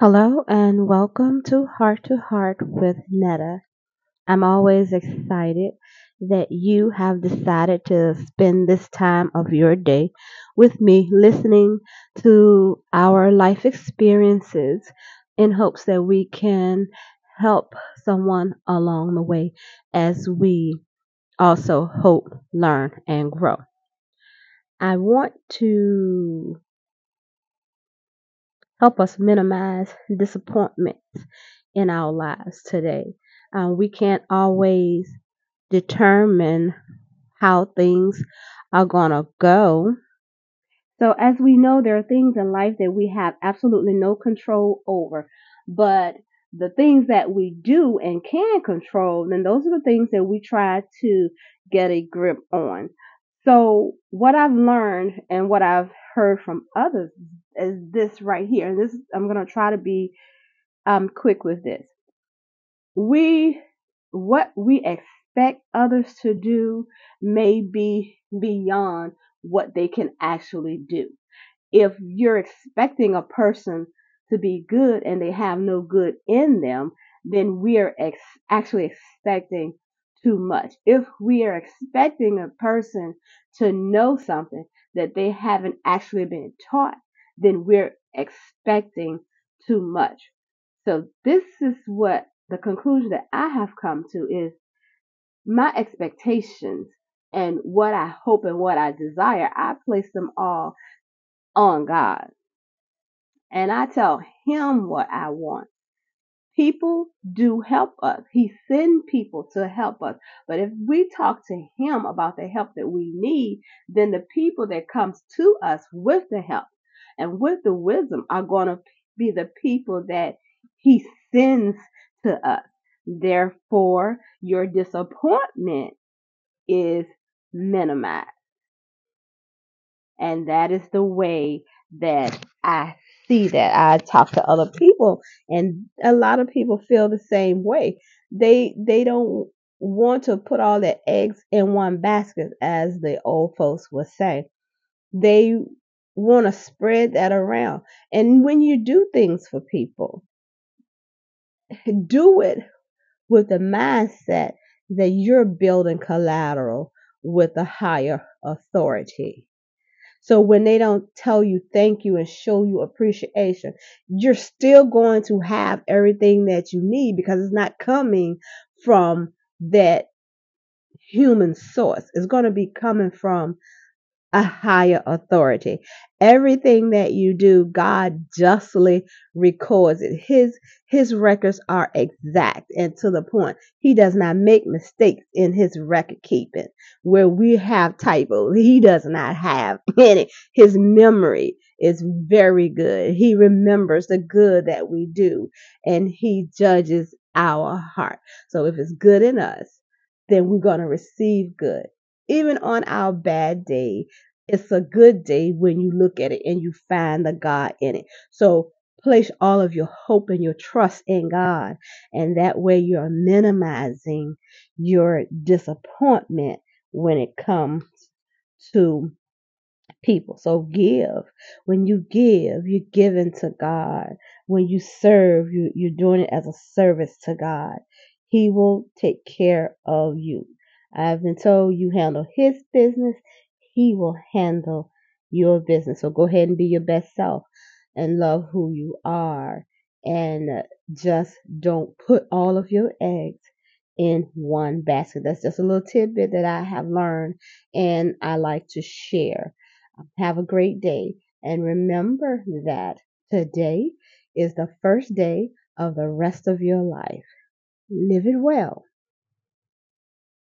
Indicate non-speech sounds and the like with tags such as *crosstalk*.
Hello and welcome to Heart to Heart with Netta. I'm always excited that you have decided to spend this time of your day with me listening to our life experiences in hopes that we can help someone along the way as we also hope, learn, and grow. I want to help us minimize disappointments in our lives today. Uh, we can't always determine how things are going to go. So, as we know, there are things in life that we have absolutely no control over. But the things that we do and can control, then those are the things that we try to get a grip on. So, what I've learned and what I've heard from others is this right here. And this, I'm going to try to be um, quick with this. We, what we expect others to do may be beyond what they can actually do. If you're expecting a person to be good and they have no good in them, then we are ex- actually expecting too much. If we are expecting a person to know something that they haven't actually been taught, then we're expecting too much. So this is what the conclusion that I have come to is my expectations and what I hope and what I desire, I place them all on God. And I tell him what I want. People do help us. He send people to help us. But if we talk to him about the help that we need, then the people that comes to us with the help and with the wisdom are going to be the people that he sends to us. Therefore, your disappointment is minimized. And that is the way that I see that. I talk to other people and a lot of people feel the same way. They they don't want to put all their eggs in one basket as the old folks would say. They want to spread that around. And when you do things for people, do it with the mindset that you're building collateral with a higher authority. So when they don't tell you thank you and show you appreciation, you're still going to have everything that you need because it's not coming from that human source. It's going to be coming from a higher authority. Everything that you do, God justly records it. His his records are exact and to the point. He does not make mistakes in his record keeping. Where we have typos, he does not have *laughs* any. His memory is very good. He remembers the good that we do and he judges our heart. So if it's good in us, then we're going to receive good even on our bad day, it's a good day when you look at it and you find the God in it. So place all of your hope and your trust in God. And that way you're minimizing your disappointment when it comes to people. So give. When you give, you're giving to God. When you serve, you, you're doing it as a service to God. He will take care of you. I've been told you handle his business, he will handle your business. So go ahead and be your best self and love who you are. And just don't put all of your eggs in one basket. That's just a little tidbit that I have learned and I like to share. Have a great day. And remember that today is the first day of the rest of your life. Live it well.